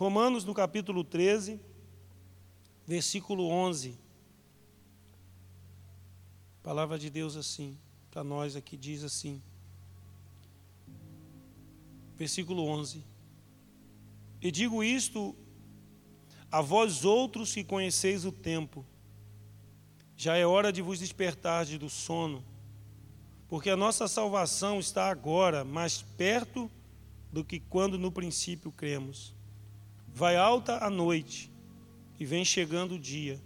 Romanos, no capítulo 13, versículo 11. A palavra de Deus assim, para nós aqui diz assim. Versículo 11. E digo isto a vós outros que conheceis o tempo. Já é hora de vos despertar do sono, porque a nossa salvação está agora mais perto do que quando no princípio cremos. Vai alta a noite e vem chegando o dia.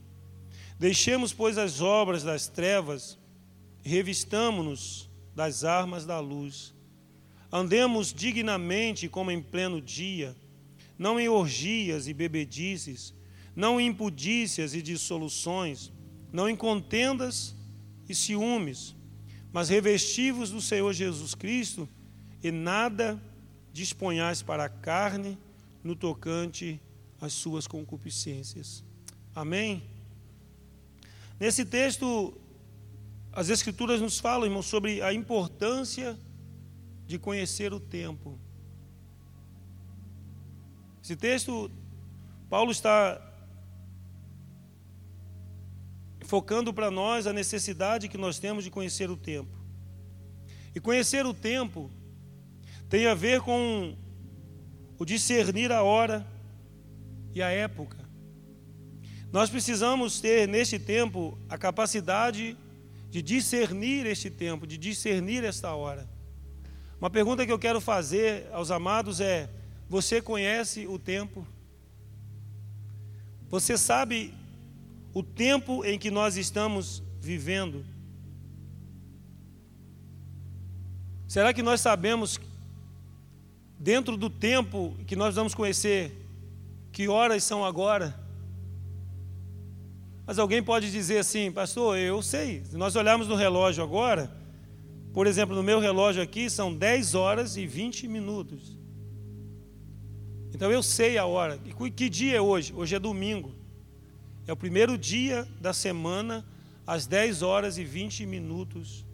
Deixemos, pois, as obras das trevas revistamo-nos das armas da luz. Andemos dignamente como em pleno dia, não em orgias e bebedices, não em impudícias e dissoluções, não em contendas e ciúmes, mas revestivos do Senhor Jesus Cristo e nada disponhais para a carne no tocante às suas concupiscências. Amém? Nesse texto, as Escrituras nos falam, irmão, sobre a importância de conhecer o tempo. Esse texto, Paulo está focando para nós a necessidade que nós temos de conhecer o tempo. E conhecer o tempo tem a ver com o discernir a hora e a época. Nós precisamos ter neste tempo a capacidade de discernir este tempo, de discernir esta hora. Uma pergunta que eu quero fazer aos amados é: você conhece o tempo? Você sabe o tempo em que nós estamos vivendo? Será que nós sabemos, dentro do tempo que nós vamos conhecer, que horas são agora? Mas alguém pode dizer assim, pastor, eu sei. Se nós olharmos no relógio agora, por exemplo, no meu relógio aqui são 10 horas e 20 minutos. Então eu sei a hora. E que dia é hoje? Hoje é domingo. É o primeiro dia da semana, às 10 horas e 20 minutos.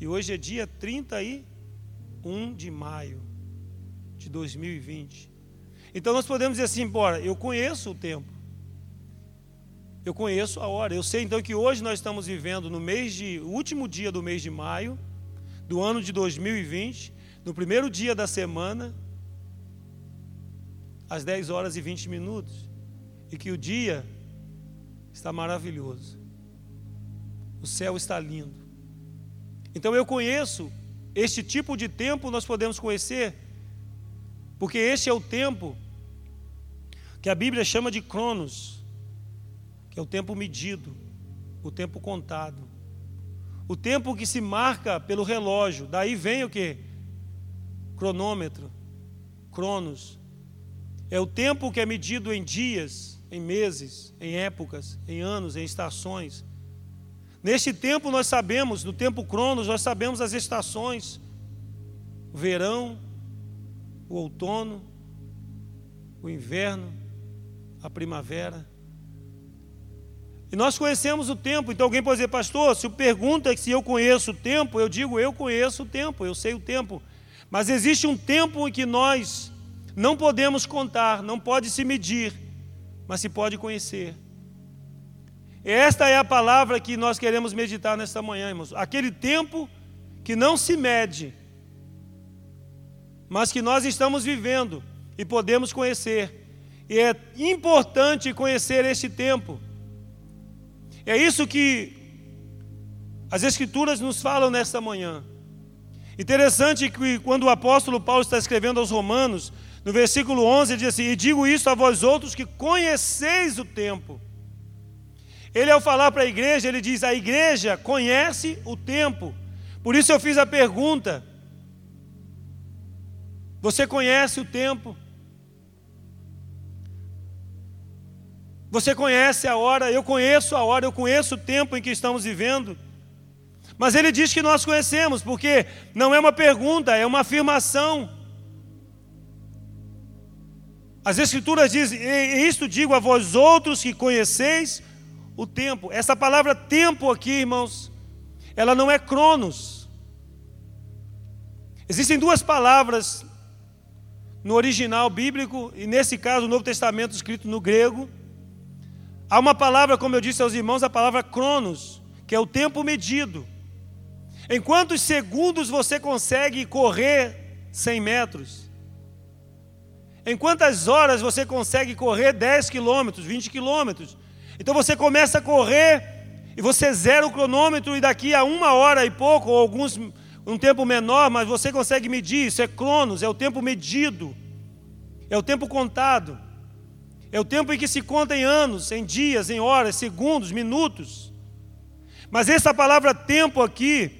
E hoje é dia 31 de maio de 2020. Então nós podemos dizer assim, embora eu conheço o tempo. Eu conheço a hora. Eu sei então que hoje nós estamos vivendo no mês de último dia do mês de maio do ano de 2020, no primeiro dia da semana, às 10 horas e 20 minutos. E que o dia está maravilhoso. O céu está lindo. Então eu conheço este tipo de tempo nós podemos conhecer, porque este é o tempo que a Bíblia chama de cronos, que é o tempo medido, o tempo contado. O tempo que se marca pelo relógio, daí vem o que? Cronômetro, cronos. É o tempo que é medido em dias, em meses, em épocas, em anos, em estações. Neste tempo nós sabemos, no tempo Cronos, nós sabemos as estações: verão, o outono, o inverno, a primavera. E nós conhecemos o tempo. Então alguém pode dizer, pastor, se pergunta se eu conheço o tempo, eu digo, eu conheço o tempo, eu sei o tempo. Mas existe um tempo em que nós não podemos contar, não pode se medir mas se pode conhecer. Esta é a palavra que nós queremos meditar nesta manhã, irmãos. Aquele tempo que não se mede, mas que nós estamos vivendo e podemos conhecer. E é importante conhecer este tempo. É isso que as Escrituras nos falam nesta manhã. Interessante que quando o apóstolo Paulo está escrevendo aos Romanos, no versículo 11 ele diz assim: E digo isso a vós outros que conheceis o tempo. Ele, ao falar para a igreja, ele diz: A igreja conhece o tempo. Por isso eu fiz a pergunta: Você conhece o tempo? Você conhece a hora? Eu conheço a hora, eu conheço o tempo em que estamos vivendo. Mas ele diz que nós conhecemos, porque não é uma pergunta, é uma afirmação. As Escrituras dizem: isto digo a vós outros que conheceis o tempo. Essa palavra tempo aqui, irmãos, ela não é cronos. Existem duas palavras no original bíblico, e nesse caso o Novo Testamento escrito no grego, há uma palavra, como eu disse aos irmãos, a palavra cronos, que é o tempo medido. Em quantos segundos você consegue correr 100 metros? Em quantas horas você consegue correr 10 quilômetros, 20 quilômetros? Então você começa a correr e você zera o cronômetro e daqui a uma hora e pouco, ou alguns um tempo menor, mas você consegue medir, isso é cronos, é o tempo medido, é o tempo contado, é o tempo em que se conta em anos, em dias, em horas, segundos, minutos. Mas essa palavra tempo aqui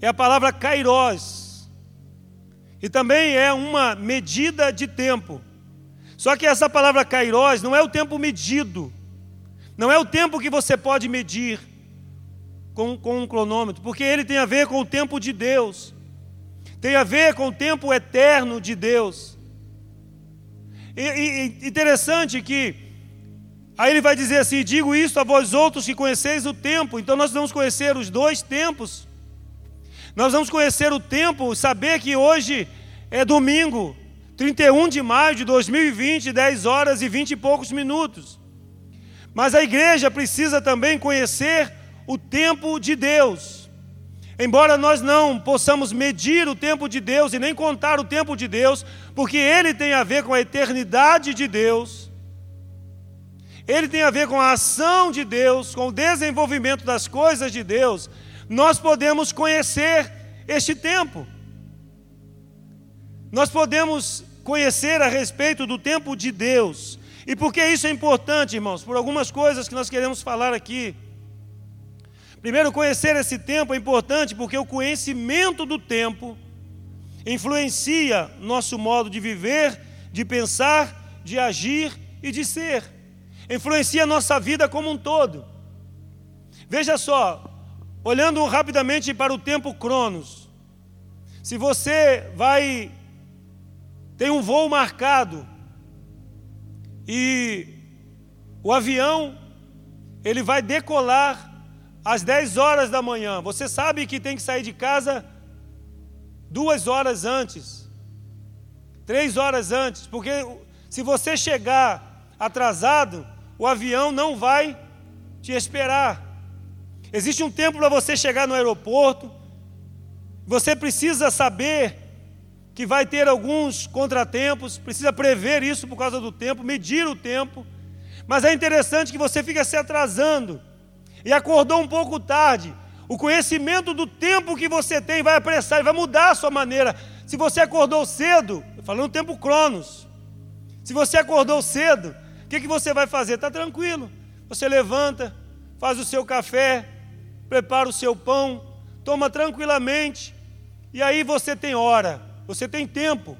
é a palavra kairos, e também é uma medida de tempo. Só que essa palavra kairos não é o tempo medido, não é o tempo que você pode medir, com, com um cronômetro, porque ele tem a ver com o tempo de Deus, tem a ver com o tempo eterno de Deus. E, e interessante que aí ele vai dizer assim: digo isso a vós outros que conheceis o tempo. Então nós vamos conhecer os dois tempos. Nós vamos conhecer o tempo, saber que hoje é domingo, 31 de maio de 2020, 10 horas e 20 e poucos minutos. Mas a igreja precisa também conhecer o tempo de Deus. Embora nós não possamos medir o tempo de Deus e nem contar o tempo de Deus, porque ele tem a ver com a eternidade de Deus, ele tem a ver com a ação de Deus, com o desenvolvimento das coisas de Deus, nós podemos conhecer este tempo. Nós podemos conhecer a respeito do tempo de Deus. E por que isso é importante, irmãos? Por algumas coisas que nós queremos falar aqui. Primeiro, conhecer esse tempo é importante porque o conhecimento do tempo influencia nosso modo de viver, de pensar, de agir e de ser. Influencia nossa vida como um todo. Veja só, olhando rapidamente para o tempo Cronos. Se você vai tem um voo marcado e o avião ele vai decolar às 10 horas da manhã. Você sabe que tem que sair de casa duas horas antes, três horas antes, porque se você chegar atrasado, o avião não vai te esperar. Existe um tempo para você chegar no aeroporto. Você precisa saber que vai ter alguns contratempos, precisa prever isso por causa do tempo, medir o tempo. Mas é interessante que você fica se atrasando e acordou um pouco tarde, o conhecimento do tempo que você tem vai apressar e vai mudar a sua maneira. Se você acordou cedo, falando tempo cronos, se você acordou cedo, o que, que você vai fazer? Está tranquilo. Você levanta, faz o seu café, prepara o seu pão, toma tranquilamente, e aí você tem hora, você tem tempo.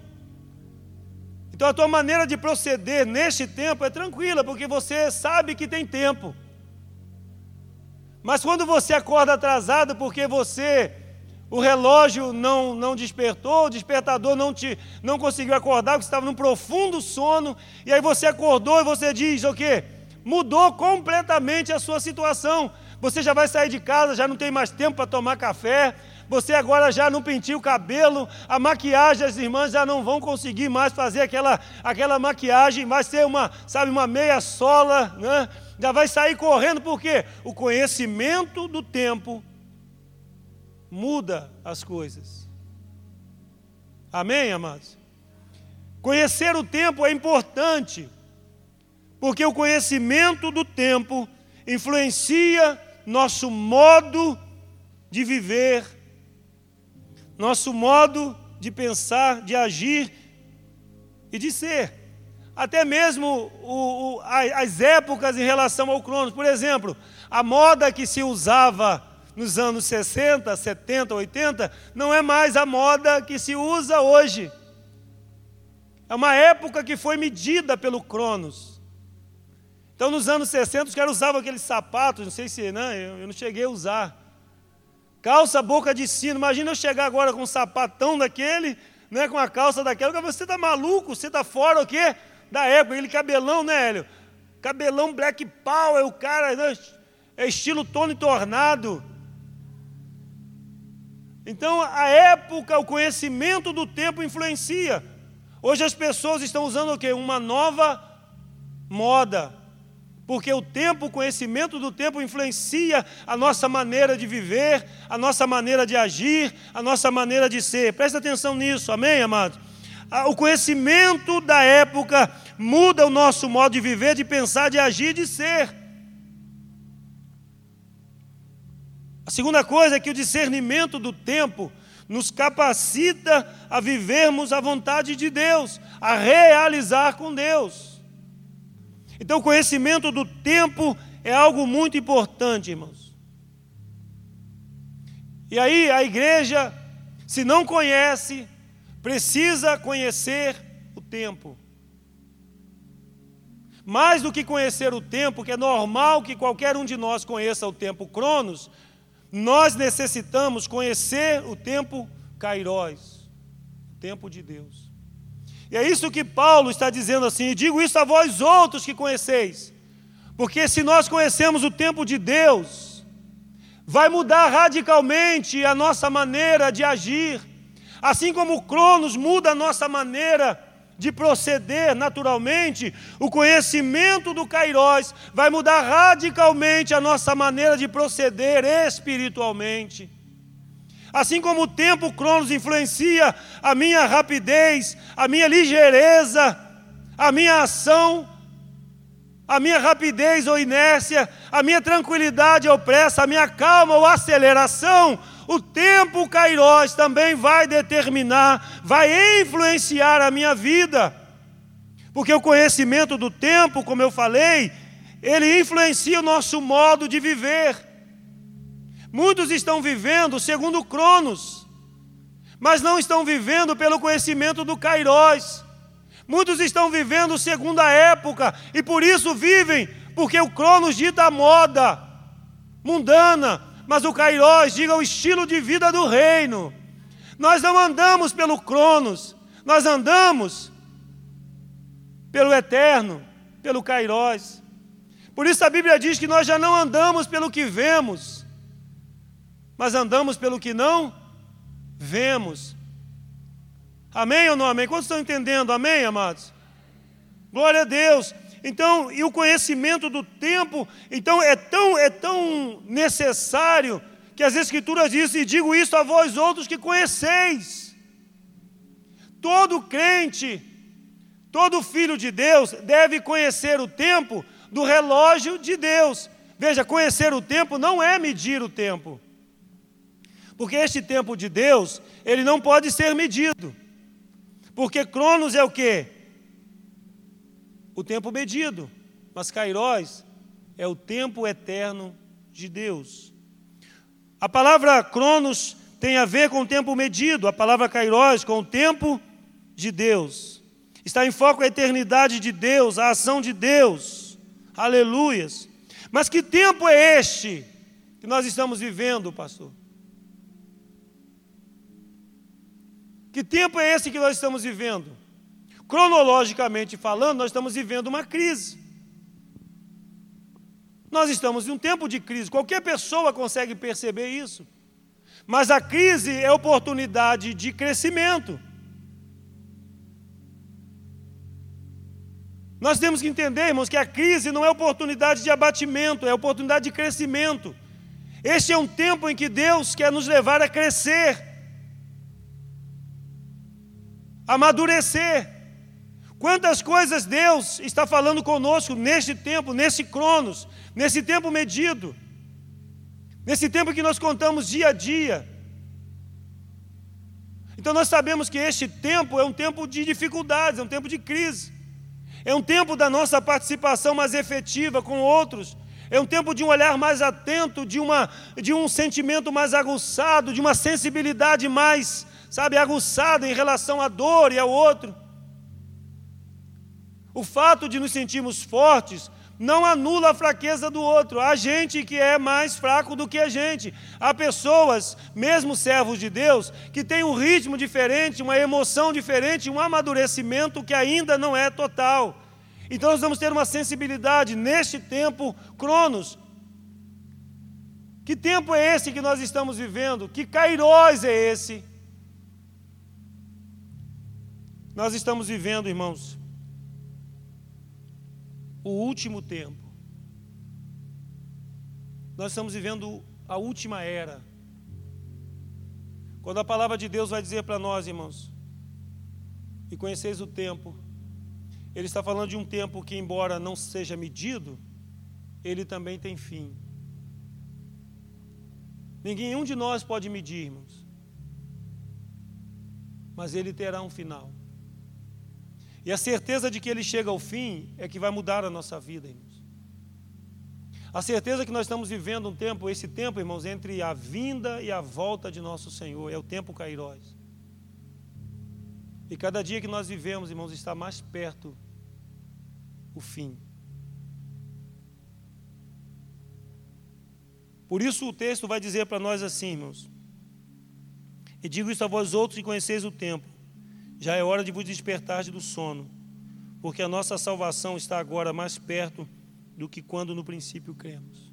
Então a tua maneira de proceder neste tempo é tranquila, porque você sabe que tem tempo. Mas quando você acorda atrasado porque você o relógio não, não despertou, o despertador não, te, não conseguiu acordar, porque estava num profundo sono, e aí você acordou e você diz o quê? Mudou completamente a sua situação. Você já vai sair de casa, já não tem mais tempo para tomar café, você agora já não penteia o cabelo, a maquiagem, as irmãs já não vão conseguir mais fazer aquela, aquela maquiagem, vai ser uma, sabe, uma meia sola, né? Já vai sair correndo, porque o conhecimento do tempo muda as coisas. Amém, amados? Conhecer o tempo é importante, porque o conhecimento do tempo influencia nosso modo de viver, nosso modo de pensar, de agir e de ser até mesmo o, o, as épocas em relação ao Cronos. Por exemplo, a moda que se usava nos anos 60, 70, 80, não é mais a moda que se usa hoje. É uma época que foi medida pelo Cronos. Então, nos anos 60, os caras usavam aqueles sapatos, não sei se, né, eu, eu não cheguei a usar. Calça boca de sino. Imagina eu chegar agora com um sapatão daquele, né, com a calça daquela. Você está maluco? Você está fora o quê? Da época, aquele cabelão, né, Hélio? Cabelão black power, o cara né? é estilo Tony Tornado. Então, a época, o conhecimento do tempo influencia. Hoje as pessoas estão usando o quê? Uma nova moda. Porque o tempo, o conhecimento do tempo influencia a nossa maneira de viver, a nossa maneira de agir, a nossa maneira de ser. Presta atenção nisso, amém, amados? O conhecimento da época muda o nosso modo de viver, de pensar, de agir, de ser. A segunda coisa é que o discernimento do tempo nos capacita a vivermos a vontade de Deus, a realizar com Deus. Então, o conhecimento do tempo é algo muito importante, irmãos. E aí, a igreja, se não conhece, precisa conhecer o tempo. Mais do que conhecer o tempo, que é normal que qualquer um de nós conheça o tempo Cronos, nós necessitamos conhecer o tempo Kairos, o tempo de Deus. E é isso que Paulo está dizendo assim, e digo isso a vós outros que conheceis, porque se nós conhecemos o tempo de Deus, vai mudar radicalmente a nossa maneira de agir, assim como o Cronos muda a nossa maneira de proceder naturalmente, o conhecimento do Cairós vai mudar radicalmente a nossa maneira de proceder espiritualmente. Assim como o tempo Cronos influencia a minha rapidez, a minha ligeireza, a minha ação, a minha rapidez ou inércia, a minha tranquilidade ou pressa, a minha calma ou aceleração, o tempo Kairos também vai determinar, vai influenciar a minha vida. Porque o conhecimento do tempo, como eu falei, ele influencia o nosso modo de viver. Muitos estão vivendo segundo Cronos, mas não estão vivendo pelo conhecimento do Kairos. Muitos estão vivendo segundo a época e por isso vivem, porque o Cronos dita a moda mundana, mas o Kairos diga o estilo de vida do reino. Nós não andamos pelo Cronos, nós andamos pelo eterno, pelo Kairos. Por isso a Bíblia diz que nós já não andamos pelo que vemos, mas andamos pelo que não vemos. Amém ou não amém? Quantos estão entendendo? Amém, amados? Glória a Deus. Então, e o conhecimento do tempo, então é tão, é tão necessário que as Escrituras dizem, e digo isso a vós outros que conheceis. Todo crente, todo filho de Deus deve conhecer o tempo do relógio de Deus. Veja, conhecer o tempo não é medir o tempo. Porque este tempo de Deus, ele não pode ser medido. Porque Cronos é o quê? O tempo medido, mas Kairos é o tempo eterno de Deus. A palavra Cronos tem a ver com o tempo medido, a palavra Kairos com o tempo de Deus. Está em foco a eternidade de Deus, a ação de Deus. Aleluias. Mas que tempo é este que nós estamos vivendo, pastor? Que tempo é esse que nós estamos vivendo? Cronologicamente falando, nós estamos vivendo uma crise. Nós estamos em um tempo de crise, qualquer pessoa consegue perceber isso. Mas a crise é oportunidade de crescimento. Nós temos que entender, irmãos, que a crise não é oportunidade de abatimento, é oportunidade de crescimento. Este é um tempo em que Deus quer nos levar a crescer, a amadurecer. Quantas coisas Deus está falando conosco neste tempo, nesse cronos, nesse tempo medido, nesse tempo que nós contamos dia a dia. Então nós sabemos que este tempo é um tempo de dificuldades, é um tempo de crise, é um tempo da nossa participação mais efetiva com outros, é um tempo de um olhar mais atento, de, uma, de um sentimento mais aguçado, de uma sensibilidade mais, sabe, aguçada em relação à dor e ao outro. O fato de nos sentirmos fortes não anula a fraqueza do outro. Há gente que é mais fraco do que a gente. Há pessoas, mesmo servos de Deus, que têm um ritmo diferente, uma emoção diferente, um amadurecimento que ainda não é total. Então nós vamos ter uma sensibilidade neste tempo, Cronos. Que tempo é esse que nós estamos vivendo? Que Kairos é esse? Nós estamos vivendo, irmãos, o último tempo. Nós estamos vivendo a última era. Quando a palavra de Deus vai dizer para nós, irmãos, e conheceis o tempo, ele está falando de um tempo que, embora não seja medido, ele também tem fim. Ninguém um de nós pode medir, irmãos. Mas ele terá um final. E a certeza de que ele chega ao fim é que vai mudar a nossa vida, irmãos. A certeza que nós estamos vivendo um tempo, esse tempo, irmãos, entre a vinda e a volta de nosso Senhor, é o tempo Cairós. E cada dia que nós vivemos, irmãos, está mais perto o fim. Por isso o texto vai dizer para nós assim, irmãos. E digo isso a vós outros que conheceis o tempo. Já é hora de vos despertar do sono, porque a nossa salvação está agora mais perto do que quando no princípio cremos.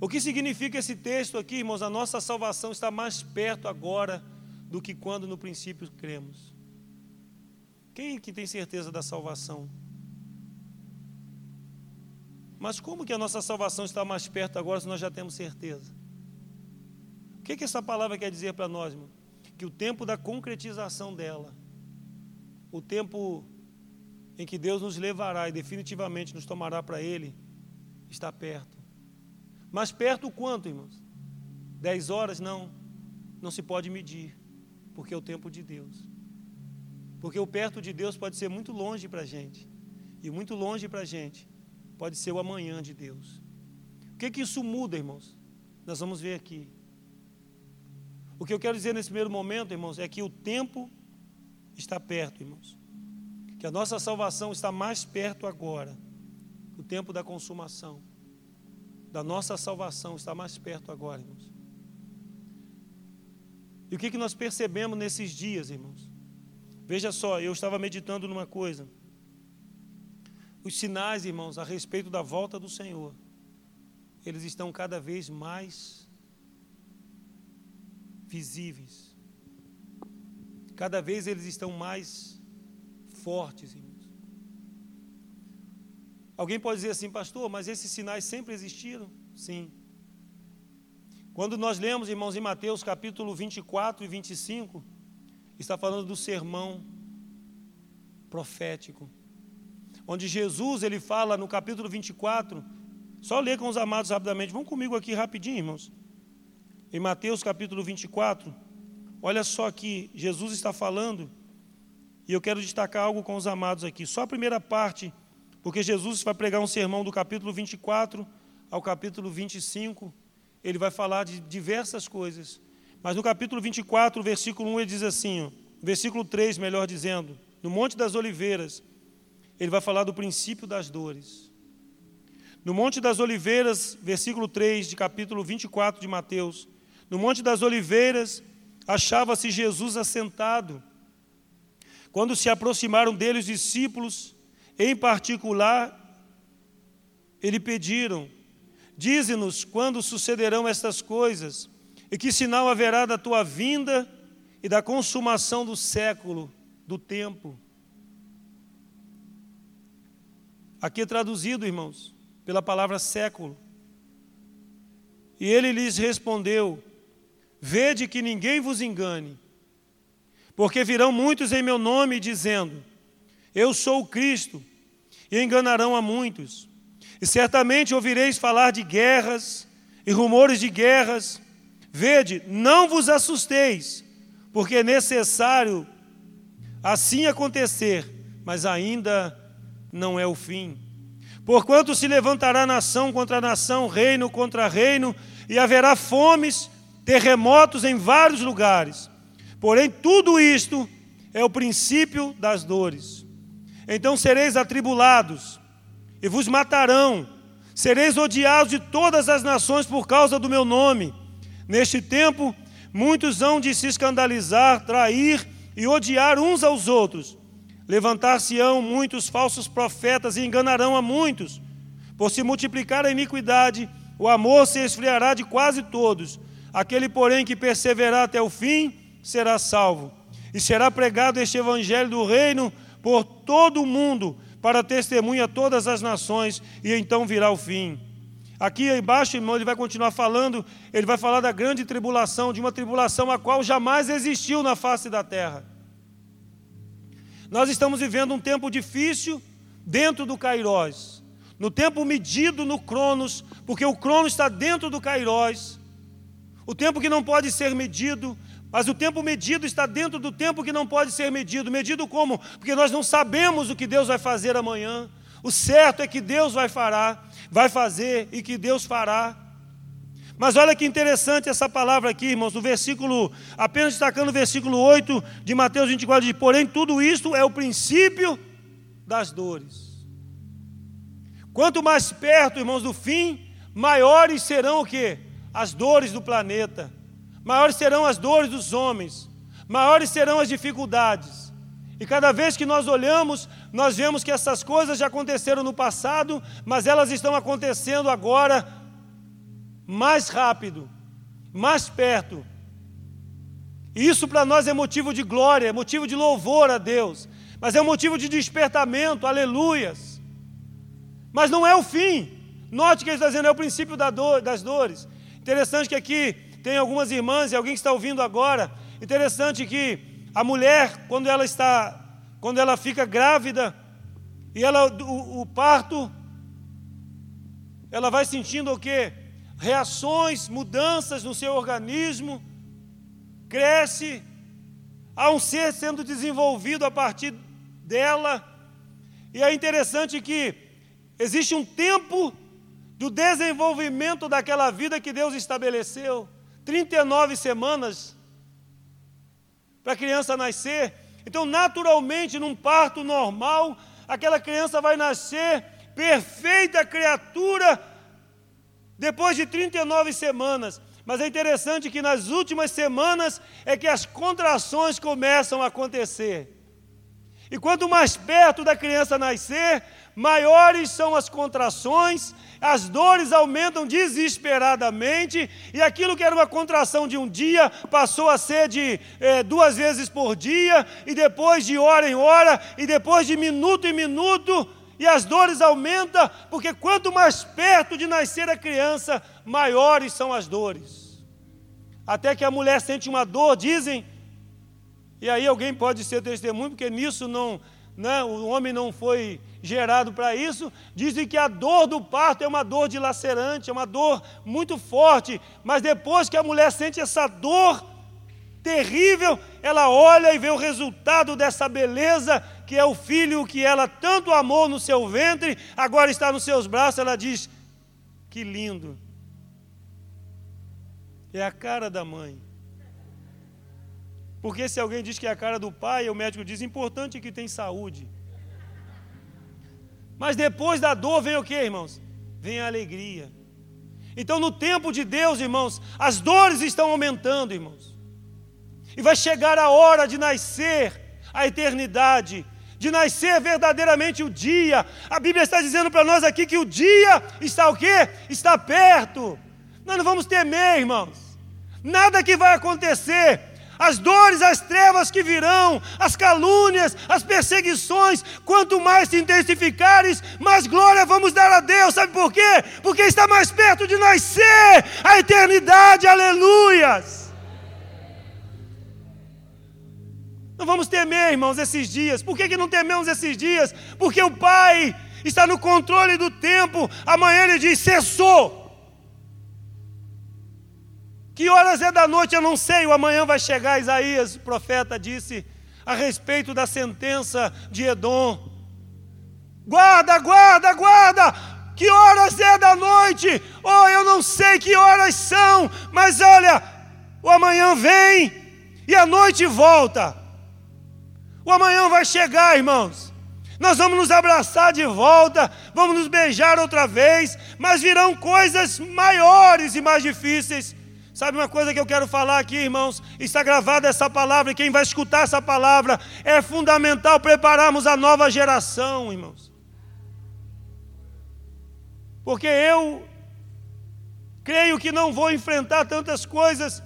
O que significa esse texto aqui, irmãos? A nossa salvação está mais perto agora do que quando no princípio cremos. Quem que tem certeza da salvação? Mas como que a nossa salvação está mais perto agora se nós já temos certeza? O que, que essa palavra quer dizer para nós, irmão? Que o tempo da concretização dela, o tempo em que Deus nos levará e definitivamente nos tomará para Ele, está perto. Mas perto quanto, irmãos? Dez horas? Não. Não se pode medir, porque é o tempo de Deus. Porque o perto de Deus pode ser muito longe para a gente. E muito longe para a gente pode ser o amanhã de Deus. O que, que isso muda, irmãos? Nós vamos ver aqui. O que eu quero dizer nesse primeiro momento, irmãos, é que o tempo está perto, irmãos que a nossa salvação está mais perto agora. O tempo da consumação da nossa salvação está mais perto agora, irmãos. E o que, que nós percebemos nesses dias, irmãos? Veja só, eu estava meditando numa coisa. Os sinais, irmãos, a respeito da volta do Senhor, eles estão cada vez mais visíveis. Cada vez eles estão mais fortes, irmãos. Alguém pode dizer assim, pastor, mas esses sinais sempre existiram? Sim. Quando nós lemos, irmãos, em Mateus capítulo 24 e 25, está falando do sermão profético. Onde Jesus, ele fala no capítulo 24, só ler com os amados rapidamente. Vão comigo aqui rapidinho, irmãos. Em Mateus capítulo 24, olha só que Jesus está falando e eu quero destacar algo com os amados aqui. Só a primeira parte, porque Jesus vai pregar um sermão do capítulo 24 ao capítulo 25. Ele vai falar de diversas coisas. Mas no capítulo 24, versículo 1, ele diz assim, ó, versículo 3, melhor dizendo, no Monte das Oliveiras, ele vai falar do princípio das dores. No Monte das Oliveiras, versículo 3 de capítulo 24 de Mateus, no Monte das Oliveiras achava-se Jesus assentado quando se aproximaram dele os discípulos, em particular, ele pediram: Dize-nos quando sucederão estas coisas, e que sinal haverá da tua vinda e da consumação do século, do tempo. Aqui é traduzido, irmãos, pela palavra século. E ele lhes respondeu: Vede que ninguém vos engane porque virão muitos em meu nome dizendo: Eu sou o Cristo, e enganarão a muitos. E certamente ouvireis falar de guerras e rumores de guerras. Vede, não vos assusteis, porque é necessário assim acontecer, mas ainda não é o fim. Porquanto se levantará nação contra nação, reino contra reino, e haverá fomes, terremotos em vários lugares. Porém, tudo isto é o princípio das dores. Então sereis atribulados e vos matarão, sereis odiados de todas as nações por causa do meu nome. Neste tempo, muitos hão de se escandalizar, trair e odiar uns aos outros. Levantar-se-ão muitos falsos profetas e enganarão a muitos. Por se multiplicar a iniquidade, o amor se esfriará de quase todos. Aquele, porém, que perseverar até o fim, será salvo. e será pregado este evangelho do reino por todo o mundo, para testemunha a todas as nações, e então virá o fim. Aqui embaixo, irmão, ele vai continuar falando, ele vai falar da grande tribulação, de uma tribulação a qual jamais existiu na face da terra. Nós estamos vivendo um tempo difícil dentro do Cairós, no tempo medido no Cronos, porque o Cronos está dentro do Cairós, o tempo que não pode ser medido, mas o tempo medido está dentro do tempo que não pode ser medido. Medido como? Porque nós não sabemos o que Deus vai fazer amanhã. O certo é que Deus vai fará, vai fazer e que Deus fará. Mas olha que interessante essa palavra aqui, irmãos, no versículo, apenas destacando o versículo 8 de Mateus 24, diz: Porém, tudo isto é o princípio das dores. Quanto mais perto, irmãos, do fim, maiores serão o que? As dores do planeta, maiores serão as dores dos homens, maiores serão as dificuldades. E cada vez que nós olhamos, nós vemos que essas coisas já aconteceram no passado, mas elas estão acontecendo agora mais rápido, mais perto. E isso para nós é motivo de glória, é motivo de louvor a Deus, mas é um motivo de despertamento, aleluias. Mas não é o fim. Note que ele está dizendo, é o princípio das dores. Interessante que aqui tem algumas irmãs e alguém que está ouvindo agora. Interessante que a mulher, quando ela está, quando ela fica grávida, e ela, o, o parto, ela vai sentindo o quê? Reações, mudanças no seu organismo, cresce, há um ser sendo desenvolvido a partir dela, e é interessante que existe um tempo do desenvolvimento daquela vida que Deus estabeleceu 39 semanas para a criança nascer. Então, naturalmente, num parto normal, aquela criança vai nascer perfeita criatura depois de 39 semanas. Mas é interessante que nas últimas semanas é que as contrações começam a acontecer. E quanto mais perto da criança nascer, maiores são as contrações, as dores aumentam desesperadamente, e aquilo que era uma contração de um dia passou a ser de é, duas vezes por dia, e depois de hora em hora, e depois de minuto em minuto, e as dores aumentam, porque quanto mais perto de nascer a criança, maiores são as dores. Até que a mulher sente uma dor, dizem, e aí alguém pode ser testemunho, porque nisso não, né, o homem não foi gerado para isso, dizem que a dor do parto é uma dor dilacerante, é uma dor muito forte, mas depois que a mulher sente essa dor terrível, ela olha e vê o resultado dessa beleza, que é o filho que ela tanto amou no seu ventre, agora está nos seus braços, ela diz: Que lindo. É a cara da mãe. Porque se alguém diz que é a cara do pai, o médico diz: importante que tem saúde. Mas depois da dor vem o que, irmãos? Vem a alegria. Então, no tempo de Deus, irmãos, as dores estão aumentando, irmãos. E vai chegar a hora de nascer a eternidade, de nascer verdadeiramente o dia. A Bíblia está dizendo para nós aqui que o dia está o quê? Está perto. Nós não vamos temer, irmãos. Nada que vai acontecer as dores, as trevas que virão, as calúnias, as perseguições, quanto mais se intensificares, mais glória vamos dar a Deus. Sabe por quê? Porque está mais perto de nascer a eternidade, aleluias. Não vamos temer, irmãos, esses dias. Por que, que não tememos esses dias? Porque o Pai está no controle do tempo. Amanhã ele diz: cessou. Que horas é da noite eu não sei, o amanhã vai chegar. Isaías, o profeta, disse a respeito da sentença de Edom. Guarda, guarda, guarda! Que horas é da noite? Oh, eu não sei que horas são, mas olha, o amanhã vem e a noite volta. O amanhã vai chegar, irmãos. Nós vamos nos abraçar de volta, vamos nos beijar outra vez, mas virão coisas maiores e mais difíceis Sabe uma coisa que eu quero falar aqui, irmãos? Está gravada essa palavra, e quem vai escutar essa palavra é fundamental prepararmos a nova geração, irmãos. Porque eu creio que não vou enfrentar tantas coisas,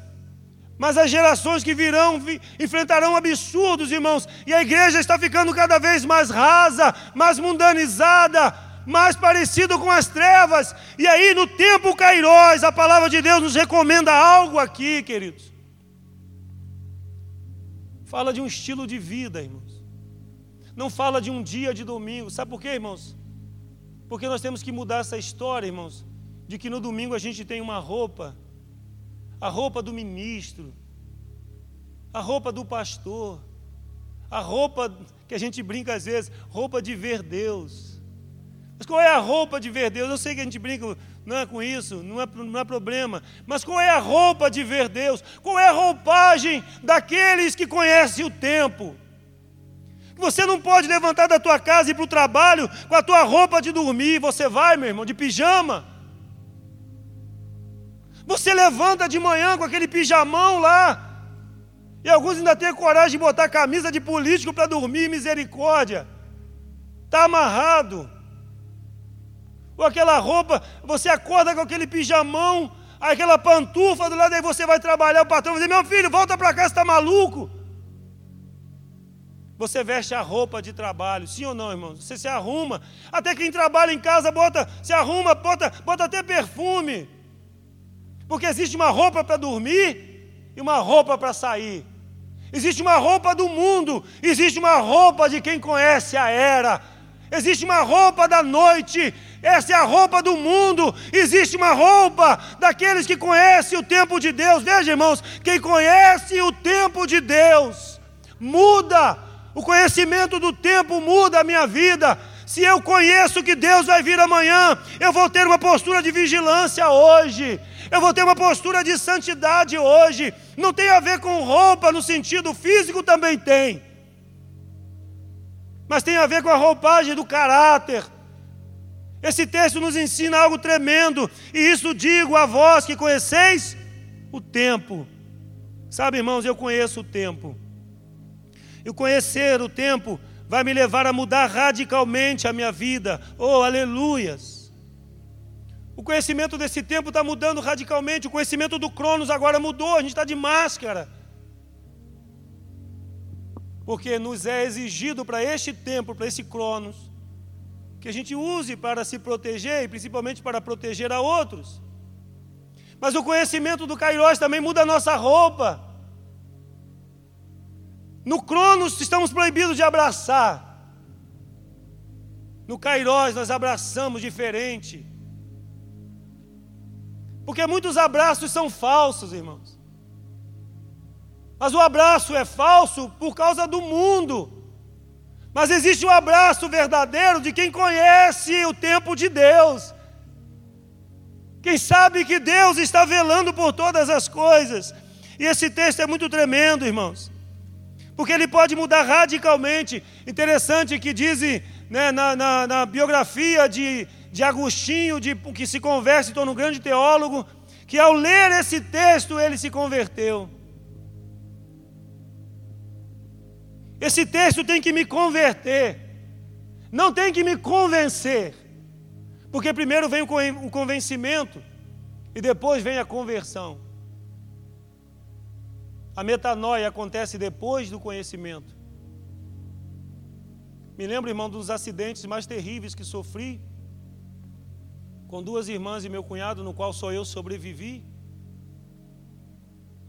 Mas as gerações que virão vi, enfrentarão absurdos, irmãos. E a igreja está ficando cada vez mais rasa, mais mundanizada, mais parecido com as trevas. E aí, no tempo Cairós, a palavra de Deus nos recomenda algo aqui, queridos. Fala de um estilo de vida, irmãos. Não fala de um dia de domingo. Sabe por quê, irmãos? Porque nós temos que mudar essa história, irmãos, de que no domingo a gente tem uma roupa, a roupa do ministro, a roupa do pastor, a roupa que a gente brinca às vezes, roupa de ver Deus. Mas qual é a roupa de ver Deus? Eu sei que a gente brinca não é com isso, não é, não é problema. Mas qual é a roupa de ver Deus? Qual é a roupagem daqueles que conhecem o tempo? Você não pode levantar da tua casa e ir para o trabalho com a tua roupa de dormir. Você vai, meu irmão, de pijama. Você levanta de manhã com aquele pijamão lá. E alguns ainda têm coragem de botar camisa de político para dormir, misericórdia. Está amarrado. Ou aquela roupa, você acorda com aquele pijamão, aquela pantufa do lado, aí você vai trabalhar, o patrão vai dizer, meu filho, volta para casa, está maluco? Você veste a roupa de trabalho, sim ou não, irmão? Você se arruma. Até quem trabalha em casa bota, se arruma, bota, bota até perfume. Porque existe uma roupa para dormir e uma roupa para sair. Existe uma roupa do mundo, existe uma roupa de quem conhece a era. Existe uma roupa da noite, essa é a roupa do mundo. Existe uma roupa daqueles que conhecem o tempo de Deus. Veja, irmãos, quem conhece o tempo de Deus muda o conhecimento do tempo muda a minha vida. Se eu conheço que Deus vai vir amanhã, eu vou ter uma postura de vigilância hoje. Eu vou ter uma postura de santidade hoje. Não tem a ver com roupa no sentido físico, também tem. Mas tem a ver com a roupagem do caráter. Esse texto nos ensina algo tremendo. E isso digo a vós que conheceis o tempo. Sabe, irmãos, eu conheço o tempo. E conhecer o tempo vai me levar a mudar radicalmente a minha vida. Oh, aleluias! O conhecimento desse tempo está mudando radicalmente. O conhecimento do Cronos agora mudou. A gente está de máscara. Porque nos é exigido para este tempo, para esse Cronos, que a gente use para se proteger e principalmente para proteger a outros. Mas o conhecimento do Kairos também muda a nossa roupa. No Cronos estamos proibidos de abraçar. No Cairós nós abraçamos diferente. Porque muitos abraços são falsos, irmãos. Mas o abraço é falso por causa do mundo. Mas existe um abraço verdadeiro de quem conhece o tempo de Deus. Quem sabe que Deus está velando por todas as coisas. E esse texto é muito tremendo, irmãos porque ele pode mudar radicalmente. Interessante que dizem né, na, na, na, biografia de, de Agostinho, de, que se converte, se torna um grande teólogo, que ao ler esse texto ele se converteu. Esse texto tem que me converter, não tem que me convencer, porque primeiro vem o convencimento e depois vem a conversão. A metanoia acontece depois do conhecimento. Me lembro, irmão, dos acidentes mais terríveis que sofri com duas irmãs e meu cunhado, no qual só eu sobrevivi.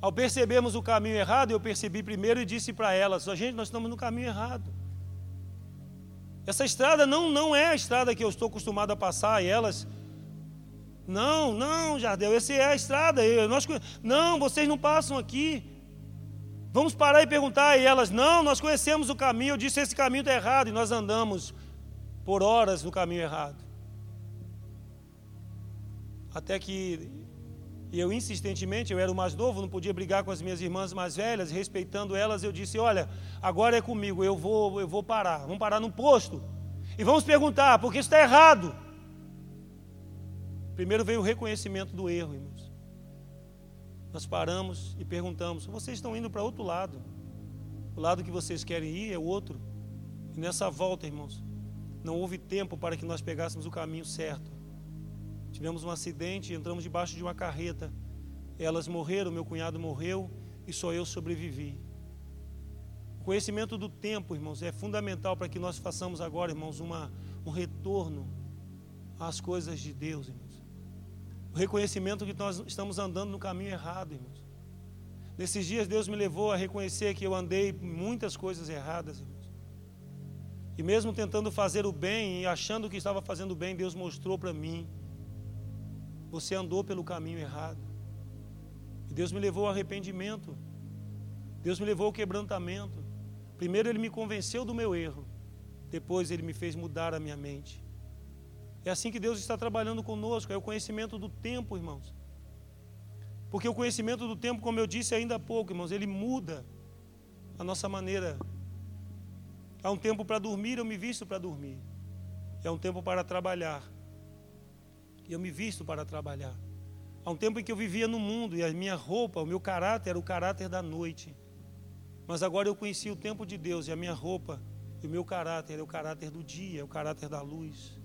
Ao percebermos o caminho errado, eu percebi primeiro e disse para elas: gente, nós estamos no caminho errado. Essa estrada não, não é a estrada que eu estou acostumado a passar, e elas. Não, não, Jardel, essa é a estrada. Eu, nós, não, vocês não passam aqui. Vamos parar e perguntar. E elas, não, nós conhecemos o caminho. Eu disse, esse caminho está errado. E nós andamos por horas no caminho errado. Até que eu insistentemente, eu era o mais novo, não podia brigar com as minhas irmãs mais velhas, respeitando elas, eu disse: "Olha, agora é comigo, eu vou, eu vou parar. Vamos parar num posto e vamos perguntar, porque isso está errado." Primeiro veio o reconhecimento do erro, irmãos nós paramos e perguntamos: vocês estão indo para outro lado? O lado que vocês querem ir é o outro. E nessa volta, irmãos, não houve tempo para que nós pegássemos o caminho certo. Tivemos um acidente, entramos debaixo de uma carreta. Elas morreram, meu cunhado morreu, e só eu sobrevivi. O conhecimento do tempo, irmãos, é fundamental para que nós façamos agora, irmãos, uma, um retorno às coisas de Deus, irmãos. O reconhecimento que nós estamos andando no caminho errado, irmãos. Nesses dias Deus me levou a reconhecer que eu andei muitas coisas erradas, irmãos. E mesmo tentando fazer o bem e achando que estava fazendo o bem, Deus mostrou para mim: você andou pelo caminho errado. E Deus me levou ao arrependimento. Deus me levou ao quebrantamento. Primeiro Ele me convenceu do meu erro. Depois Ele me fez mudar a minha mente. É assim que Deus está trabalhando conosco, é o conhecimento do tempo, irmãos. Porque o conhecimento do tempo, como eu disse ainda há pouco, irmãos, ele muda a nossa maneira Há um tempo para dormir, eu me visto para dormir. É um tempo para trabalhar. E eu me visto para trabalhar. Há um tempo em que eu vivia no mundo e a minha roupa, o meu caráter era o caráter da noite. Mas agora eu conheci o tempo de Deus e a minha roupa e o meu caráter é o caráter do dia, é o caráter da luz.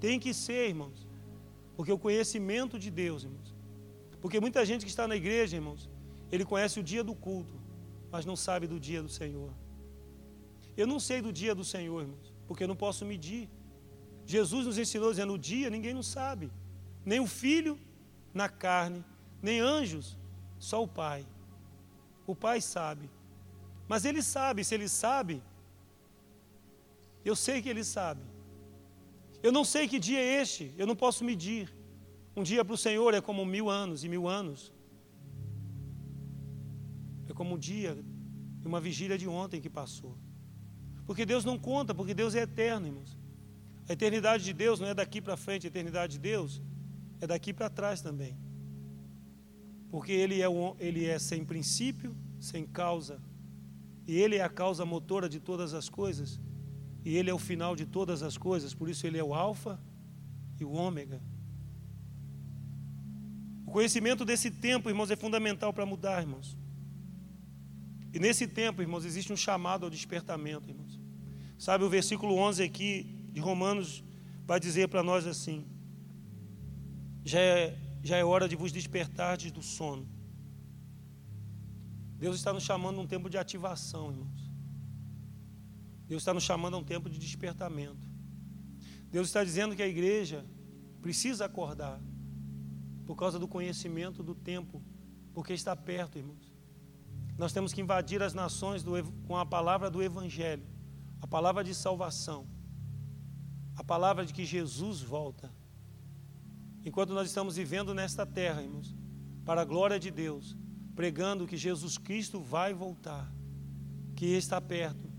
Tem que ser, irmãos. Porque o conhecimento de Deus, irmãos. Porque muita gente que está na igreja, irmãos, ele conhece o dia do culto, mas não sabe do dia do Senhor. Eu não sei do dia do Senhor, irmãos, porque eu não posso medir. Jesus nos ensinou dizendo: o dia ninguém não sabe, nem o filho na carne, nem anjos, só o Pai. O Pai sabe. Mas Ele sabe, se Ele sabe, eu sei que Ele sabe. Eu não sei que dia é este, eu não posso medir. Um dia para o Senhor é como mil anos, e mil anos é como um dia, uma vigília de ontem que passou. Porque Deus não conta, porque Deus é eterno, irmãos. A eternidade de Deus não é daqui para frente, a eternidade de Deus é daqui para trás também. Porque ele é, ele é sem princípio, sem causa. E Ele é a causa motora de todas as coisas. E Ele é o final de todas as coisas. Por isso Ele é o Alfa e o Ômega. O conhecimento desse tempo, irmãos, é fundamental para mudar, irmãos. E nesse tempo, irmãos, existe um chamado ao despertamento, irmãos. Sabe, o versículo 11 aqui de Romanos vai dizer para nós assim: já é, já é hora de vos despertardes do sono. Deus está nos chamando a um tempo de ativação, irmãos. Deus está nos chamando a um tempo de despertamento. Deus está dizendo que a igreja precisa acordar por causa do conhecimento do tempo, porque está perto, irmãos. Nós temos que invadir as nações do, com a palavra do Evangelho, a palavra de salvação, a palavra de que Jesus volta. Enquanto nós estamos vivendo nesta terra, irmãos, para a glória de Deus, pregando que Jesus Cristo vai voltar, que está perto,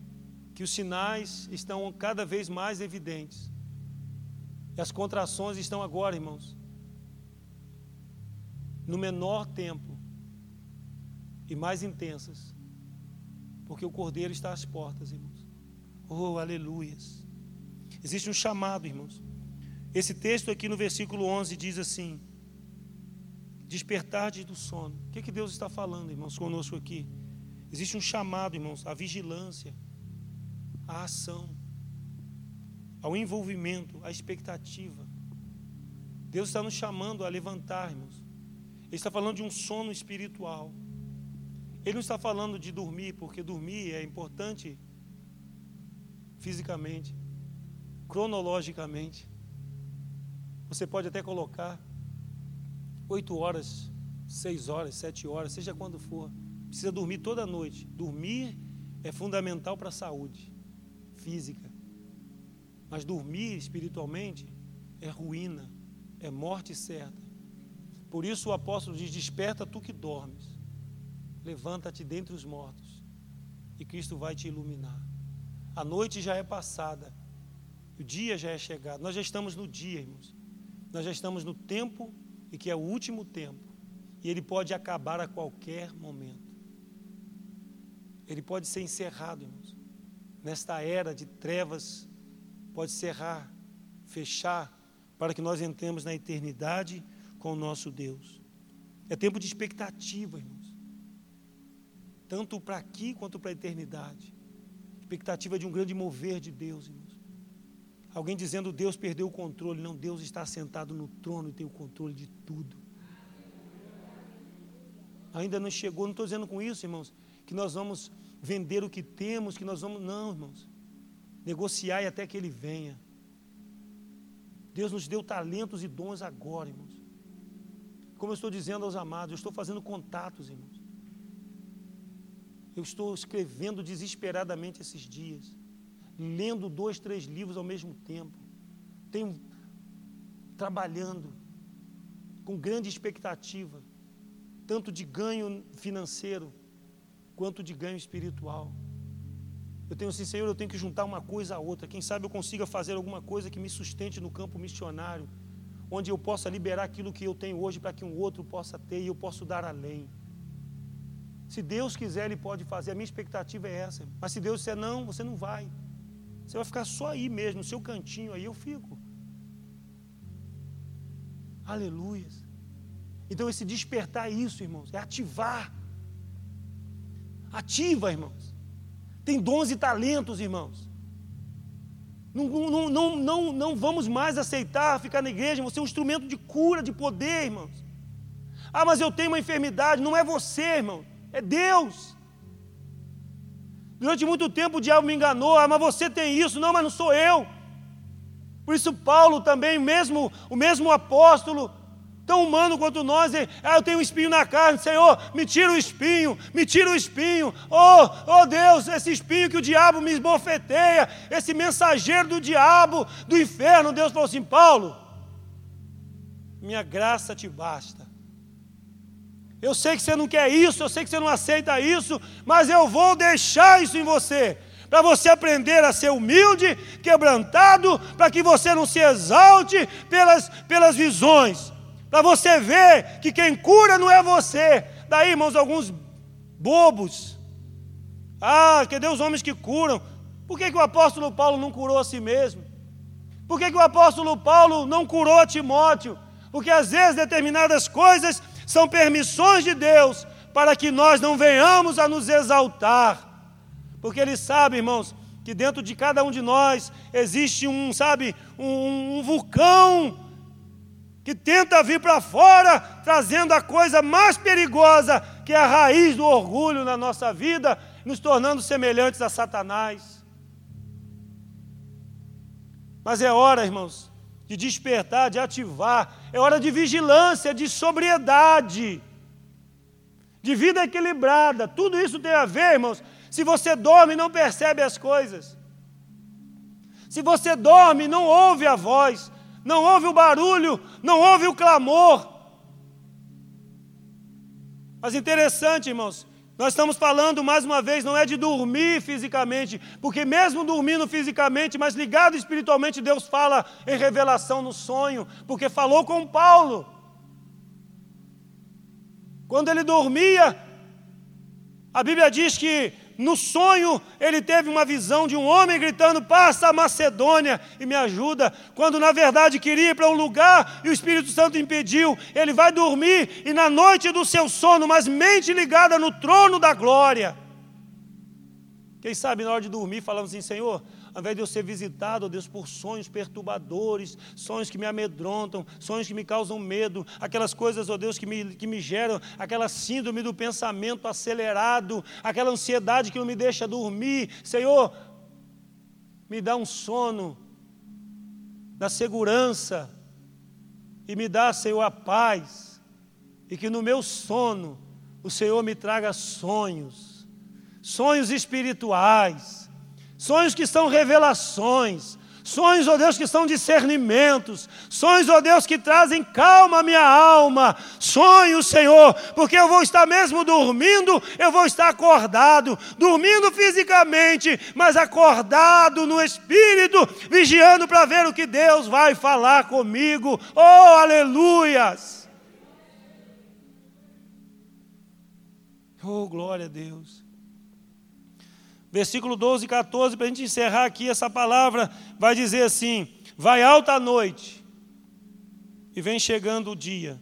que os sinais estão cada vez mais evidentes. E as contrações estão agora, irmãos, no menor tempo e mais intensas, porque o Cordeiro está às portas, irmãos. Oh, aleluias. Existe um chamado, irmãos. Esse texto aqui no versículo 11 diz assim: Despertar do sono. O que, que Deus está falando, irmãos, conosco aqui? Existe um chamado, irmãos, à vigilância, à ação, ao envolvimento, à expectativa. Deus está nos chamando a levantar, irmãos. Ele está falando de um sono espiritual. Ele não está falando de dormir, porque dormir é importante fisicamente, cronologicamente. Você pode até colocar oito horas, seis horas, sete horas, seja quando for. Precisa dormir toda noite. Dormir é fundamental para a saúde física. Mas dormir espiritualmente é ruína, é morte certa. Por isso o apóstolo diz: Desperta tu que dormes levanta-te dentre os mortos e Cristo vai te iluminar. A noite já é passada, o dia já é chegado. Nós já estamos no dia, irmãos. Nós já estamos no tempo e que é o último tempo. E ele pode acabar a qualquer momento. Ele pode ser encerrado, irmãos. Nesta era de trevas, pode cerrar, fechar, para que nós entremos na eternidade com o nosso Deus. É tempo de expectativa, irmãos tanto para aqui quanto para a eternidade. Expectativa de um grande mover de Deus, irmãos. Alguém dizendo Deus perdeu o controle. Não, Deus está sentado no trono e tem o controle de tudo. ainda não chegou. Não estou dizendo com isso, irmãos, que nós vamos vender o que temos, que nós vamos. Não, irmãos. Negociar e até que ele venha. Deus nos deu talentos e dons agora, irmãos. Como eu estou dizendo aos amados, eu estou fazendo contatos, irmãos. Eu estou escrevendo desesperadamente esses dias, lendo dois, três livros ao mesmo tempo. Tenho trabalhando com grande expectativa, tanto de ganho financeiro quanto de ganho espiritual. Eu tenho assim, Senhor, eu tenho que juntar uma coisa a outra. Quem sabe eu consiga fazer alguma coisa que me sustente no campo missionário, onde eu possa liberar aquilo que eu tenho hoje para que um outro possa ter e eu posso dar além. Se Deus quiser, Ele pode fazer. A minha expectativa é essa. Mas se Deus disser não, você não vai. Você vai ficar só aí mesmo, no seu cantinho, aí eu fico. Aleluia. Então, esse despertar isso, irmãos, é ativar. Ativa, irmãos. Tem dons e talentos, irmãos. Não, não, não, não, não vamos mais aceitar ficar na igreja, você é um instrumento de cura, de poder, irmãos. Ah, mas eu tenho uma enfermidade. Não é você, irmão, é Deus. Durante muito tempo o diabo me enganou. Ah, mas você tem isso. Não, mas não sou eu. Por isso, Paulo também, mesmo, o mesmo apóstolo, tão humano quanto nós, ah, eu tenho um espinho na carne, Senhor, me tira o espinho, me tira o espinho, oh, oh Deus, esse espinho que o diabo me esbofeteia, esse mensageiro do diabo, do inferno, Deus falou assim, Paulo, minha graça te basta. Eu sei que você não quer isso, eu sei que você não aceita isso, mas eu vou deixar isso em você, para você aprender a ser humilde, quebrantado, para que você não se exalte pelas, pelas visões, para você ver que quem cura não é você. Daí, irmãos, alguns bobos. Ah, que Deus homens que curam. Por que, que o apóstolo Paulo não curou a si mesmo? Por que, que o apóstolo Paulo não curou Timóteo? Porque às vezes determinadas coisas são permissões de Deus para que nós não venhamos a nos exaltar. Porque ele sabe, irmãos, que dentro de cada um de nós existe um, sabe, um, um vulcão que tenta vir para fora, trazendo a coisa mais perigosa, que é a raiz do orgulho na nossa vida, nos tornando semelhantes a Satanás. Mas é hora, irmãos, de despertar, de ativar, é hora de vigilância, de sobriedade, de vida equilibrada. Tudo isso tem a ver, irmãos. Se você dorme não percebe as coisas, se você dorme não ouve a voz, não ouve o barulho, não ouve o clamor. Mas interessante, irmãos, nós estamos falando mais uma vez, não é de dormir fisicamente, porque mesmo dormindo fisicamente, mas ligado espiritualmente, Deus fala em revelação no sonho, porque falou com Paulo. Quando ele dormia, a Bíblia diz que no sonho, ele teve uma visão de um homem gritando: Passa a Macedônia e me ajuda. Quando na verdade queria ir para um lugar e o Espírito Santo impediu. Ele vai dormir e na noite do seu sono, mas mente ligada no trono da glória. Quem sabe na hora de dormir falamos assim: Senhor, ao invés de eu ser visitado, ó Deus, por sonhos perturbadores, sonhos que me amedrontam, sonhos que me causam medo, aquelas coisas, ó Deus, que me, que me geram aquela síndrome do pensamento acelerado, aquela ansiedade que não me deixa dormir. Senhor, me dá um sono da segurança e me dá, Senhor, a paz, e que no meu sono o Senhor me traga sonhos, sonhos espirituais sonhos que são revelações, sonhos, ó oh Deus, que são discernimentos, sonhos, ó oh Deus, que trazem calma à minha alma, sonhos, Senhor, porque eu vou estar mesmo dormindo, eu vou estar acordado, dormindo fisicamente, mas acordado no espírito, vigiando para ver o que Deus vai falar comigo, oh, aleluias! Oh, glória a Deus versículo 12 e 14, para a gente encerrar aqui essa palavra, vai dizer assim: Vai alta a noite, e vem chegando o dia.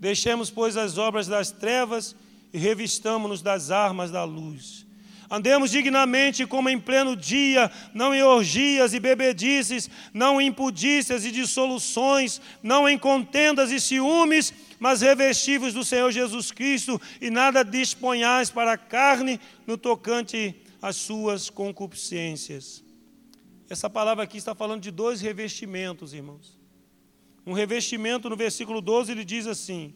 Deixemos, pois, as obras das trevas e revistamos-nos das armas da luz. Andemos dignamente como em pleno dia, não em orgias e bebedices, não em impudícias e dissoluções, não em contendas e ciúmes, mas revestivos do Senhor Jesus Cristo e nada disponhais para a carne no tocante às suas concupiscências. Essa palavra aqui está falando de dois revestimentos, irmãos. Um revestimento, no versículo 12, ele diz assim: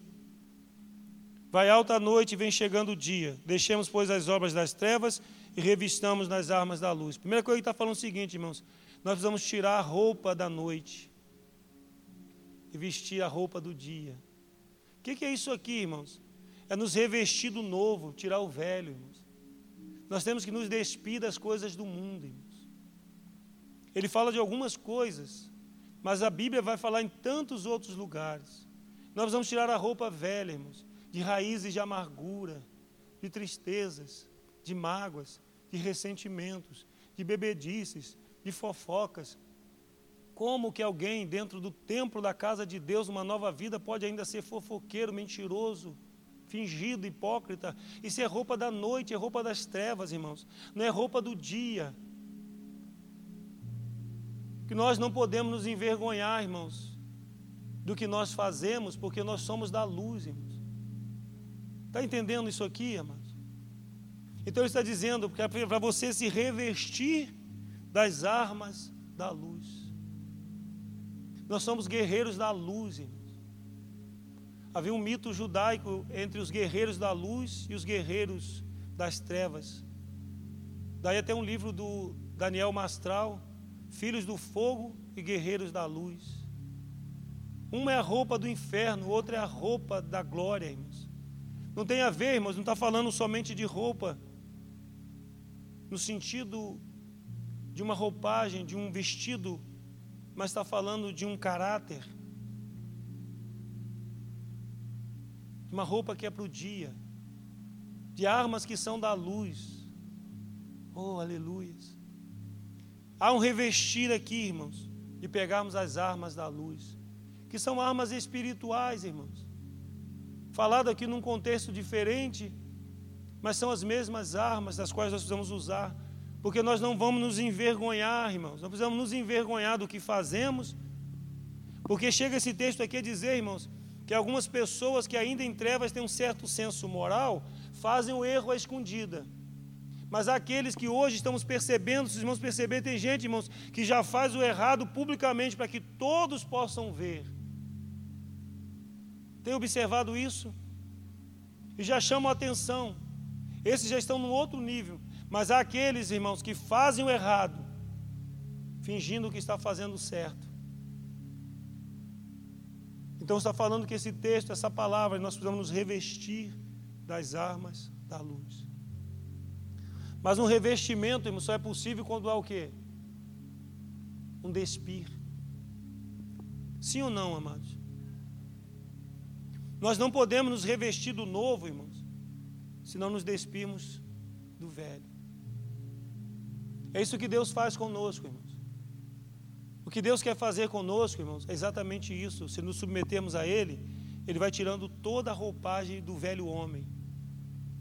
Vai alta a noite e vem chegando o dia. Deixemos, pois, as obras das trevas e revistamos nas armas da luz. Primeira coisa que está falando é o seguinte, irmãos: nós precisamos tirar a roupa da noite e vestir a roupa do dia. O que, que é isso aqui, irmãos? É nos revestir do novo, tirar o velho, irmãos. Nós temos que nos despir das coisas do mundo, irmãos. Ele fala de algumas coisas, mas a Bíblia vai falar em tantos outros lugares. Nós precisamos tirar a roupa velha, irmãos de raízes de amargura, de tristezas, de mágoas, de ressentimentos, de bebedices, de fofocas. Como que alguém dentro do templo da casa de Deus, uma nova vida, pode ainda ser fofoqueiro, mentiroso, fingido, hipócrita? Isso é roupa da noite, é roupa das trevas, irmãos. Não é roupa do dia. Que nós não podemos nos envergonhar, irmãos, do que nós fazemos, porque nós somos da luz, irmãos. Está entendendo isso aqui, amados? Então ele está dizendo que é para você se revestir das armas da luz. Nós somos guerreiros da luz, irmãos. Havia um mito judaico entre os guerreiros da luz e os guerreiros das trevas. Daí até um livro do Daniel Mastral, Filhos do Fogo e Guerreiros da Luz. Uma é a roupa do inferno, outra é a roupa da glória, irmãos. Não tem a ver, irmãos, não está falando somente de roupa, no sentido de uma roupagem, de um vestido, mas está falando de um caráter, de uma roupa que é para o dia, de armas que são da luz. Oh, aleluia. Há um revestir aqui, irmãos, de pegarmos as armas da luz, que são armas espirituais, irmãos falado aqui num contexto diferente, mas são as mesmas armas das quais nós precisamos usar, porque nós não vamos nos envergonhar, irmãos, não precisamos nos envergonhar do que fazemos, porque chega esse texto aqui a dizer, irmãos, que algumas pessoas que ainda em trevas têm um certo senso moral, fazem o erro à escondida. Mas aqueles que hoje estamos percebendo, se os irmãos perceberem, tem gente, irmãos, que já faz o errado publicamente para que todos possam ver. Tem observado isso? E já chamam a atenção. Esses já estão num outro nível. Mas há aqueles, irmãos, que fazem o errado, fingindo que está fazendo o certo. Então está falando que esse texto, essa palavra, nós precisamos nos revestir das armas da luz. Mas um revestimento, irmão, só é possível quando há o quê? Um despir. Sim ou não, amados? Nós não podemos nos revestir do novo, irmãos, se não nos despirmos do velho. É isso que Deus faz conosco, irmãos. O que Deus quer fazer conosco, irmãos, é exatamente isso. Se nos submetermos a Ele, Ele vai tirando toda a roupagem do velho homem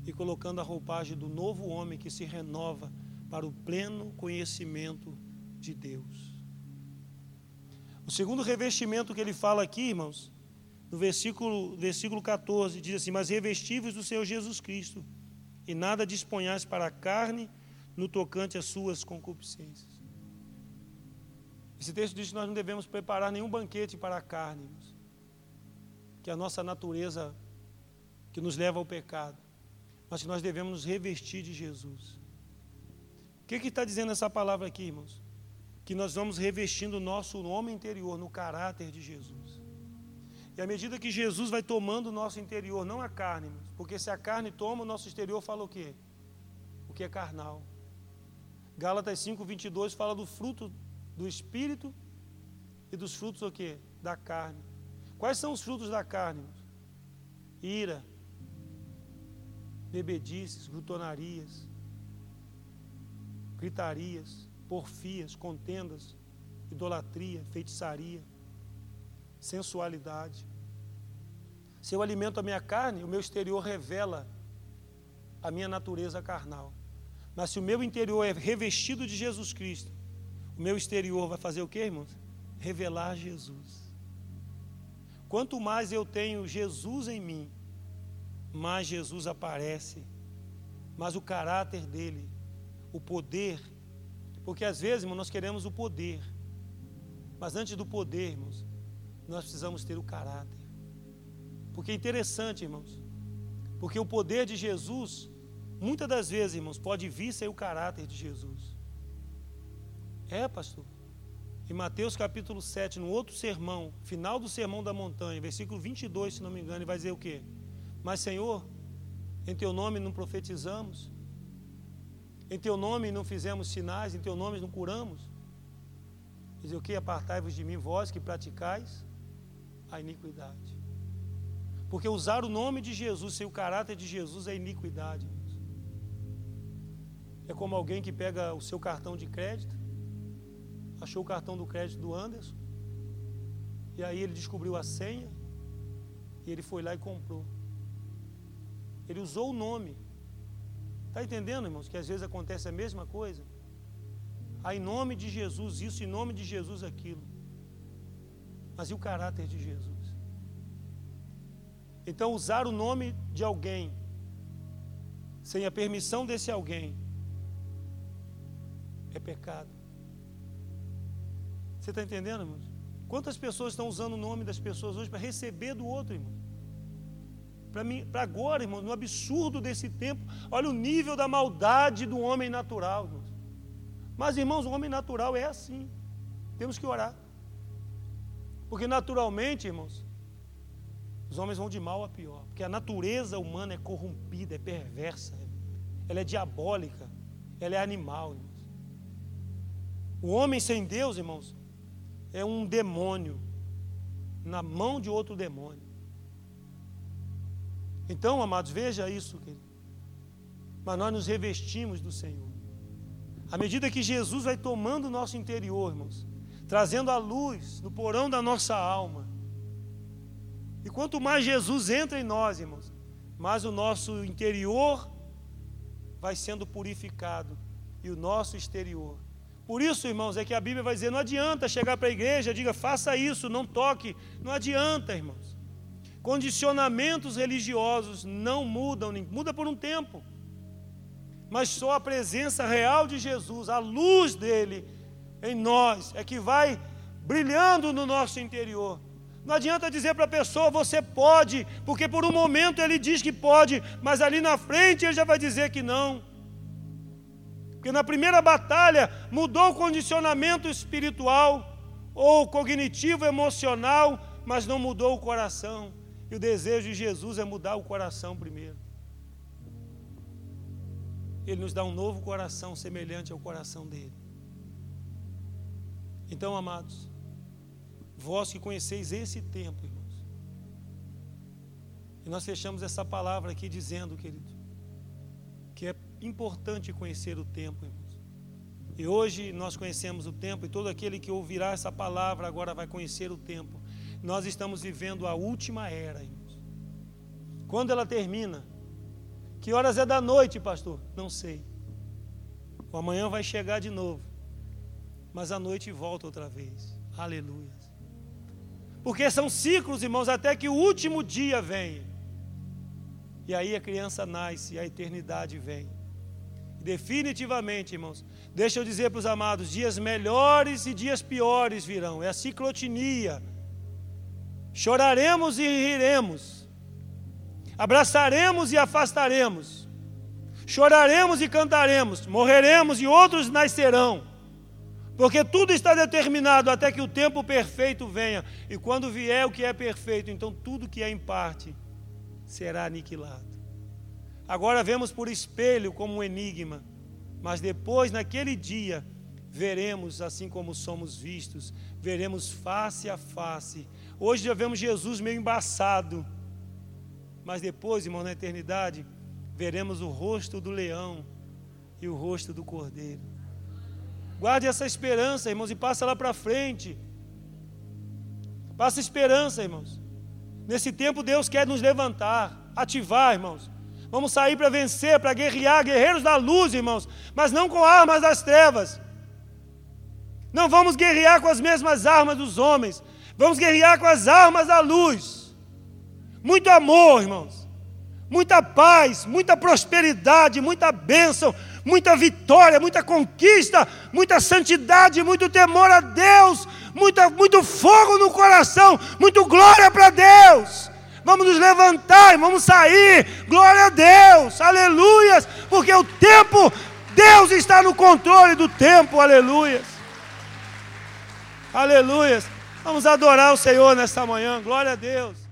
e colocando a roupagem do novo homem que se renova para o pleno conhecimento de Deus. O segundo revestimento que ele fala aqui, irmãos, no versículo, versículo 14, diz assim: Mas revestivos do Senhor Jesus Cristo, e nada disponhais para a carne no tocante às suas concupiscências. Esse texto diz que nós não devemos preparar nenhum banquete para a carne, que é a nossa natureza que nos leva ao pecado, mas que nós devemos nos revestir de Jesus. O que, que está dizendo essa palavra aqui, irmãos? Que nós vamos revestindo o nosso homem interior no caráter de Jesus. E à medida que Jesus vai tomando o nosso interior, não a carne, porque se a carne toma, o nosso exterior fala o quê? O que é carnal. Gálatas 5, 22 fala do fruto do Espírito e dos frutos o quê? Da carne. Quais são os frutos da carne? Ira, bebedices, glutonarias, gritarias, porfias, contendas, idolatria, feitiçaria, sensualidade. Se eu alimento a minha carne, o meu exterior revela a minha natureza carnal. Mas se o meu interior é revestido de Jesus Cristo, meu exterior vai fazer o que, irmãos? Revelar Jesus. Quanto mais eu tenho Jesus em mim, mais Jesus aparece, mais o caráter dele, o poder. Porque às vezes, irmão, nós queremos o poder. Mas antes do poder, irmãos, nós precisamos ter o caráter. Porque é interessante, irmãos. Porque o poder de Jesus, muitas das vezes, irmãos, pode vir sem o caráter de Jesus. É, pastor. Em Mateus capítulo 7, no outro sermão, final do sermão da montanha, versículo 22, se não me engano, ele vai dizer o quê? Mas, Senhor, em teu nome não profetizamos, em teu nome não fizemos sinais, em teu nome não curamos. Dizer o que? Apartai-vos de mim, vós que praticais a iniquidade. Porque usar o nome de Jesus sem o caráter de Jesus é iniquidade. É como alguém que pega o seu cartão de crédito, achou o cartão do crédito do Anderson, e aí ele descobriu a senha, e ele foi lá e comprou. Ele usou o nome. Está entendendo, irmãos, que às vezes acontece a mesma coisa? Ah, em nome de Jesus, isso, em nome de Jesus, aquilo. Mas e o caráter de Jesus? Então, usar o nome de alguém, sem a permissão desse alguém, é pecado. Você está entendendo, irmãos? Quantas pessoas estão usando o nome das pessoas hoje para receber do outro, irmão? Para mim, para agora, irmão, no absurdo desse tempo, olha o nível da maldade do homem natural, irmãos. Mas, irmãos, o homem natural é assim. Temos que orar. Porque naturalmente, irmãos, os homens vão de mal a pior. Porque a natureza humana é corrompida, é perversa, ela é diabólica, ela é animal, irmãos. O homem sem Deus, irmãos, é um demônio na mão de outro demônio. Então, amados, veja isso, querido. Mas nós nos revestimos do Senhor. À medida que Jesus vai tomando o nosso interior, irmãos, trazendo a luz no porão da nossa alma. E quanto mais Jesus entra em nós, irmãos, mais o nosso interior vai sendo purificado e o nosso exterior. Por isso, irmãos, é que a Bíblia vai dizer: não adianta chegar para a igreja, diga, faça isso, não toque. Não adianta, irmãos. Condicionamentos religiosos não mudam, muda por um tempo mas só a presença real de Jesus, a luz dele em nós, é que vai brilhando no nosso interior. Não adianta dizer para a pessoa, você pode, porque por um momento ele diz que pode, mas ali na frente ele já vai dizer que não. Porque na primeira batalha mudou o condicionamento espiritual ou cognitivo, emocional, mas não mudou o coração. E o desejo de Jesus é mudar o coração primeiro. Ele nos dá um novo coração semelhante ao coração dele. Então, amados, vós que conheceis esse tempo, irmãos, e nós fechamos essa palavra aqui dizendo, querido, que é importante conhecer o tempo, irmãos. E hoje nós conhecemos o tempo, e todo aquele que ouvirá essa palavra agora vai conhecer o tempo. Nós estamos vivendo a última era, irmãos. Quando ela termina, que horas é da noite, pastor? Não sei. O amanhã vai chegar de novo. Mas a noite volta outra vez. Aleluia. Porque são ciclos, irmãos, até que o último dia venha. E aí a criança nasce e a eternidade vem. Definitivamente, irmãos, deixa eu dizer para os amados: dias melhores e dias piores virão. É a ciclotinia. Choraremos e riremos abraçaremos e afastaremos, choraremos e cantaremos, morreremos e outros nascerão, porque tudo está determinado até que o tempo perfeito venha, e quando vier o que é perfeito, então tudo que é em parte será aniquilado. Agora vemos por espelho como um enigma, mas depois, naquele dia, veremos assim como somos vistos, veremos face a face. Hoje já vemos Jesus meio embaçado mas depois, irmão, na eternidade, veremos o rosto do leão e o rosto do cordeiro. Guarde essa esperança, irmãos, e passa lá para frente. Passa esperança, irmãos. Nesse tempo Deus quer nos levantar, ativar, irmãos. Vamos sair para vencer, para guerrear, guerreiros da luz, irmãos, mas não com armas das trevas. Não vamos guerrear com as mesmas armas dos homens. Vamos guerrear com as armas da luz. Muito amor, irmãos. Muita paz, muita prosperidade, muita bênção, muita vitória, muita conquista, muita santidade, muito temor a Deus, muita, muito fogo no coração, muito glória para Deus. Vamos nos levantar, vamos sair, glória a Deus, aleluias, porque o tempo, Deus está no controle do tempo, aleluias, aleluias. Vamos adorar o Senhor nesta manhã, glória a Deus.